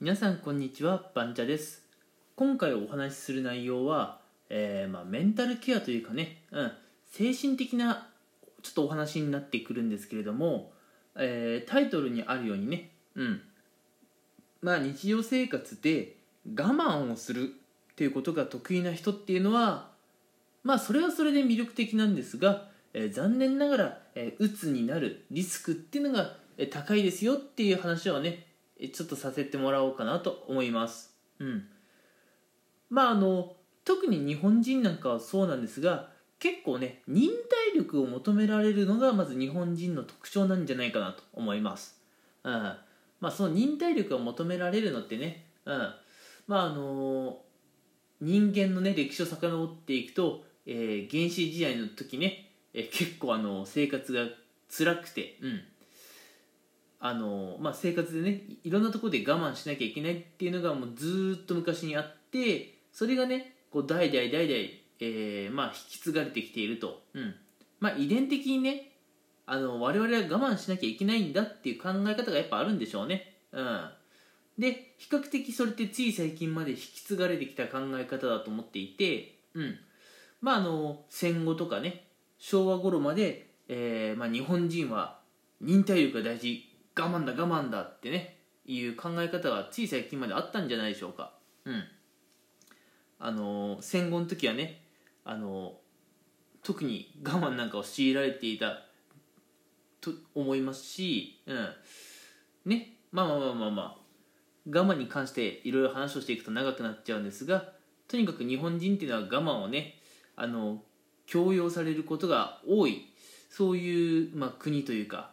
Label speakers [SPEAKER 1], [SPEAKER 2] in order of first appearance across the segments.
[SPEAKER 1] 皆さんこんにちはバンチャです。今回お話しする内容は、えーまあ、メンタルケアというかね、うん、精神的なちょっとお話になってくるんですけれども、えータイトルにあるようにね、うんまあ、日常生活で我慢をするっていうことが得意な人っていうのはまあそれはそれで魅力的なんですが、えー残念ながら、えー、鬱になるリスクっていうのが、高いですよっていう話をねちょっとさせてもらおうかなと思います。うん。まああの特に日本人なんかはそうなんですが結構ね忍耐力を求められるのがまず日本人の特徴なんじゃないかなと思います、うん、まあその忍耐力を求められるのってね、うん、まああの人間のね歴史を遡っていくと、えー原始時代の時ね、えー結構あの生活が辛くて、うんあのまあ、生活でねいろんなところで我慢しなきゃいけないっていうのがもうずっと昔にあってそれがねこう代々代々、えーまあ、引き継がれてきていると、うん。まあ、遺伝的にねあの我々は我慢しなきゃいけないんだっていう考え方がやっぱあるんでしょうね、うん、で比較的それってつい最近まで引き継がれてきた考え方だと思っていて、うん。まあ、あの戦後とかね昭和頃まで、えーまあ、日本人は忍耐力が大事我慢だ我慢だってねいう考え方がつい最近まであったんじゃないでしょうか。うん。あの戦後の時はねあの特に我慢なんかを強いられていたと思いますし、うん、ね。まあまあまあまあまあ。我慢に関していろいろ話をしていくと長くなっちゃうんですがとにかく日本人っていうのは我慢をねあの強要されることが多い。そういう、まあ、国というか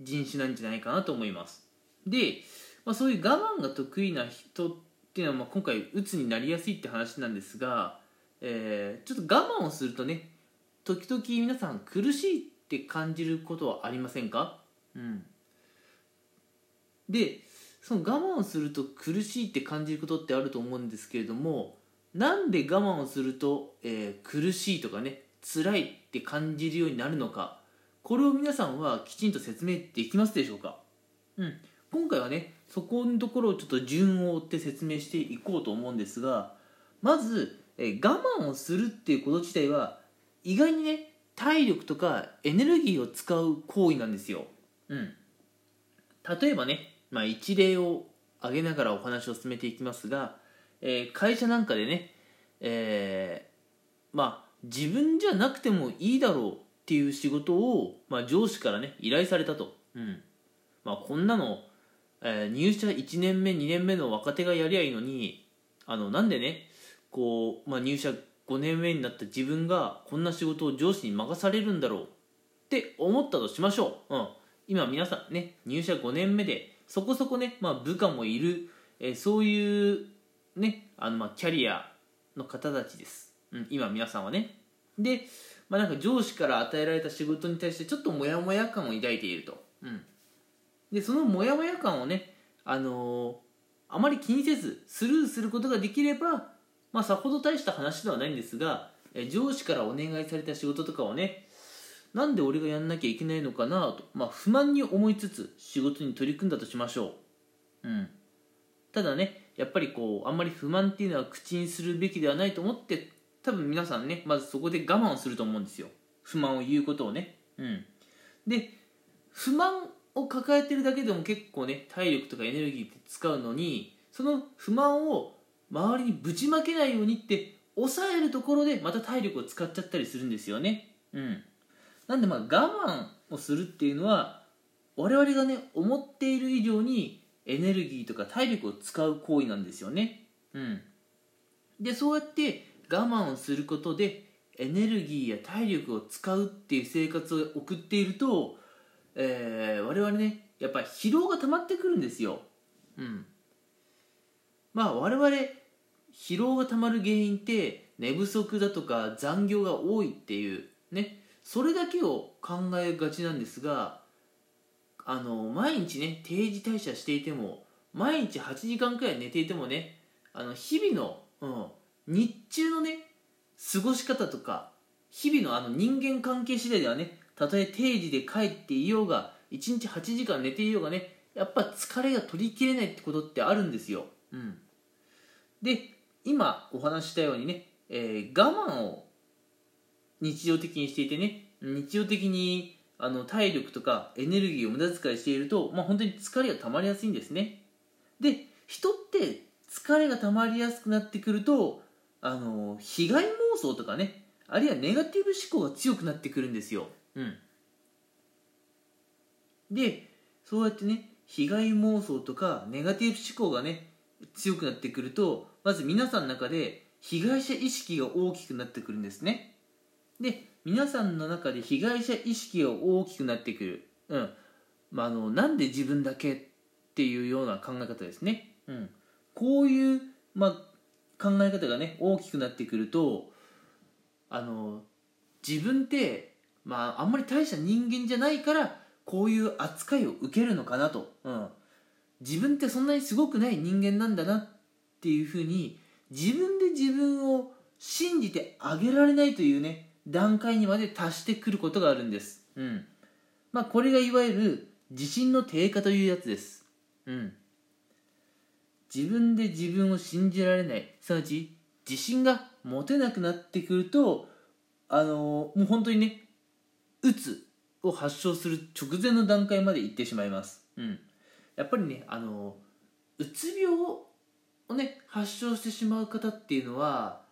[SPEAKER 1] 人種なんじゃないかなと思います。で、まあ、そういう我慢が得意な人っていうのは、まあ、今回鬱になりやすいって話なんですが、えーちょっと我慢をするとね時々皆さん苦しいって感じることはありませんか？うん。でその我慢をすると苦しいって感じることってあると思うんですけれどもなんで我慢をすると、えー苦しいとかね辛いって感じるようになるのかこれを皆さんはきちんと説明できますでしょうか、うん、今回はねそこのところをちょっと順を追って説明していこうと思うんですがまず、えー我慢をするっていうこと自体は意外にね体力とかエネルギーを使う行為なんですよ、うん、例えばね、まあ、一例を挙げながらお話を進めていきますが、えー会社なんかでね、えーまあ自分じゃなくてもいいだろうっていう仕事を、まあ、上司からね依頼されたと、うん。まあ、こんなの、えー入社1年目2年目の若手がやりゃいいのにあのなんでねこう、まあ、入社5年目になった自分がこんな仕事を上司に任されるんだろうって思ったとしましょう、うん、今皆さんね入社5年目でそこそこね、まあ、部下もいる、えーそういうねあのまあキャリアの方たちです、うん、今皆さんはね。で、まあ、なんか上司から与えられた仕事に対してちょっとモヤモヤ感を抱いていると、うん、でそのモヤモヤ感をね、あのーあまり気にせずスルーすることができれば、まあ、さほど大した話ではないんですがえ上司からお願いされた仕事とかをねなんで俺がやんなきゃいけないのかなと、まあ、不満に思いつつ仕事に取り組んだとしましょう、うん、ただねやっぱりこうあんまり不満っていうのは口にするべきではないと思って多分皆さんねまずそこで我慢をすると思うんですよ。不満を言うことをね。うん。で不満を抱えてるだけでも結構ね体力とかエネルギーって使うのにその不満を周りにぶちまけないようにって抑えるところでまた体力を使っちゃったりするんですよね。うん。なんでまあ我慢をするっていうのは我々がね思っている以上にエネルギーとか体力を使う行為なんですよね。うん。でそうやって我慢をすることでエネルギーや体力を使うっていう生活を送っていると、えー我々ねやっぱり疲労が溜まってくるんですよ。うん。まあ我々疲労が溜まる原因って寝不足だとか残業が多いっていうね。それだけを考えがちなんですがあの毎日ね定時退社していても毎日8時間くらい寝ていてもねあの日々の、うん、日中のね過ごし方とか日々のあの人間関係次第ではねたとえ定時で帰っていようが1日8時間寝ていようがねやっぱ疲れが取りきれないってことってあるんですよ、うん、で今お話したようにね、えー、我慢を日常的にしていてね日常的にあの体力とかエネルギーを無駄遣いしていると、まあ、本当に疲れが溜まりやすいんですね。で人って疲れが溜まりやすくなってくるとあの被害妄想とかねあるいはネガティブ思考が強くなってくるんですよ、うん、でそうやってね被害妄想とかネガティブ思考がね強くなってくるとまず皆さんの中で被害者意識が大きくなってくるんですね。で皆さんの中で被害者意識が大きくなってくる、うん。まあ、あのなんで自分だけっていうような考え方ですね、うん、こういう、まあ、考え方がね大きくなってくるとあの自分って、まあ、あんまり大した人間じゃないからこういう扱いを受けるのかなと、うん、自分ってそんなにすごくない人間なんだなっていうふうに自分で自分を信じてあげられないというね段階にまで達してくることがあるんです。うん。まあ、これがいわゆる自信の低下というやつです。うん。自分で自分を信じられない、すなわち自信が持てなくなってくると、あのー、もう本当にね、うつを発症する直前の段階まで行ってしまいます。うん。やっぱりね、あのー、うつ病をね、発症してしまう方っていうのは、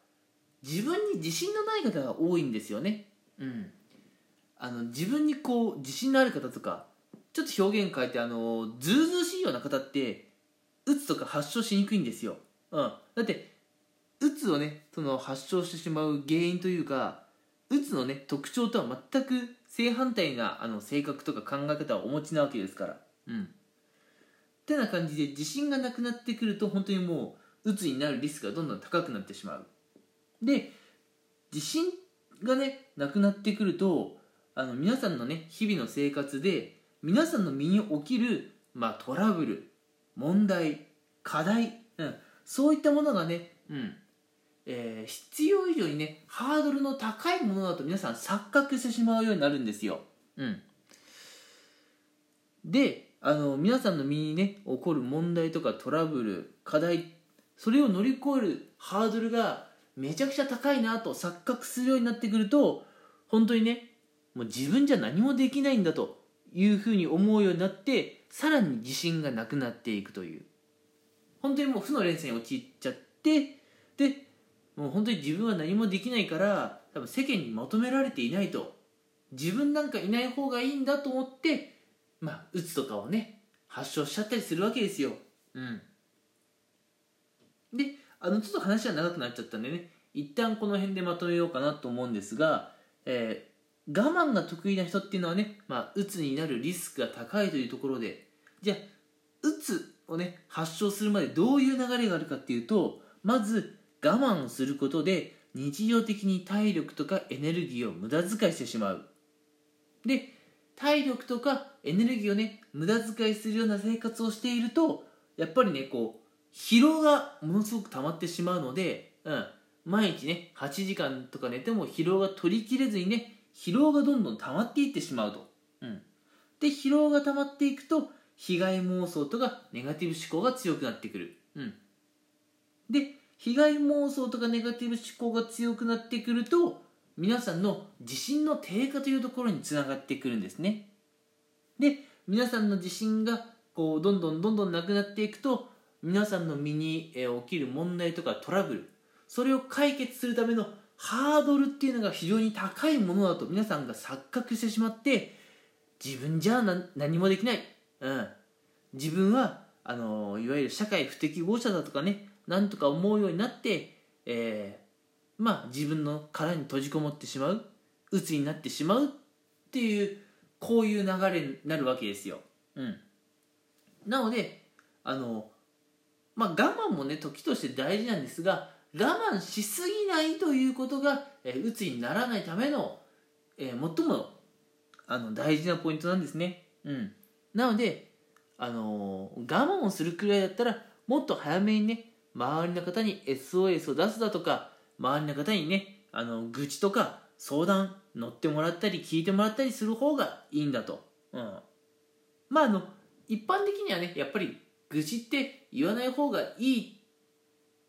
[SPEAKER 1] 自分に自信のない方が多いんですよね。うん、あの自分にこう自信のある方とかちょっと表現変えてあのずうずうしいような方ってうつとか発症しにくいんですよ。うん、だってうつをねその発症してしまう原因というかうつのね特徴とは全く正反対なあの性格とか考え方をお持ちなわけですから。うん。ってな感じで自信がなくなってくると本当にもううつになるリスクがどんどん高くなってしまう。で自信がねなくなってくるとあの皆さんのね日々の生活で皆さんの身に起きる、まあ、トラブル問題課題、うん、そういったものがね、うん。えー、必要以上にねハードルの高いものだと皆さん錯覚してしまうようになるんですよ。うん、であの皆さんの身にね起こる問題とかトラブル課題それを乗り越えるハードルがめちゃくちゃ高いなと錯覚するようになってくると本当にねもう自分じゃ何もできないんだというふうに思うようになってさらに自信がなくなっていくという。本当にもう負の連鎖に陥っちゃってでもう本当に自分は何もできないから多分世間に求められていないと。自分なんかいない方がいいんだと思ってまあうつとかをね発症しちゃったりするわけですよ。うん。であのちょっと話は長くなっちゃったんでね一旦この辺でまとめようかなと思うんですが、えー、我慢が得意な人っていうのはね、まあ、うつになるリスクが高いというところでじゃあうつをね発症するまでどういう流れがあるかっていうとまず我慢をすることで日常的に体力とかエネルギーを無駄遣いしてしまう。で体力とかエネルギーをね無駄遣いするような生活をしているとやっぱりねこう疲労がものすごく溜まってしまうので、うん、毎日ね8時間とか寝ても疲労が取りきれずにね疲労がどんどん溜まっていってしまうと、うん、で疲労が溜まっていくと被害妄想とかネガティブ思考が強くなってくる、うん、で被害妄想とかネガティブ思考が強くなってくると皆さんの自信の低下というところにつながってくるんですね。で皆さんの自信がこうどんどんどんどんなくなっていくと皆さんの身に起きる問題とかトラブルそれを解決するためのハードルっていうのが非常に高いものだと皆さんが錯覚してしまって自分じゃ何もできない、うん、自分はあのいわゆる社会不適合者だとかねなんとか思うようになって、えー、まあ自分の殻に閉じこもってしまう。鬱になってしまうっていうこういう流れになるわけですよ。うん、なのであのまあ我慢もね時として大事なんですが我慢しすぎないということが、えー、鬱にならないための、えー、最もあの大事なポイントなんですね。うん、なので、あのー、我慢をするくらいだったらもっと早めにね周りの方に SOS を出すだとか周りの方にねあの愚痴とか相談乗ってもらったり聞いてもらったりする方がいいんだと。うん、まああの一般的にはねやっぱり愚痴って言わない方がいい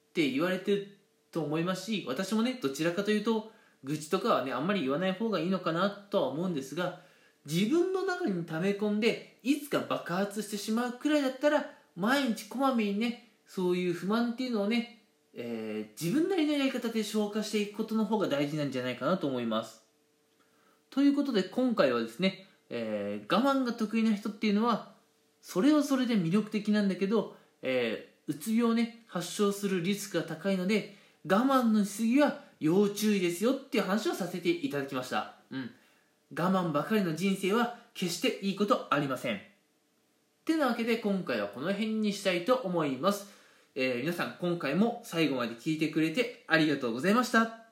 [SPEAKER 1] って言われてると思いますし私もねどちらかというと愚痴とかはねあんまり言わない方がいいのかなとは思うんですが自分の中に溜め込んでいつか爆発してしまうくらいだったら毎日こまめにねそういう不満っていうのをね、えー、自分なりのやり方で消化していくことの方が大事なんじゃないかなと思います。ということで今回はですね、えー、我慢が得意な人っていうのはそれはそれで魅力的なんだけど、えー、うつ病をね発症するリスクが高いので我慢のしすぎは要注意ですよっていう話をさせていただきました、うん、我慢ばかりの人生は決していいことありません。てなわけで今回はこの辺にしたいと思います、えー、皆さん今回も最後まで聞いてくれてありがとうございました。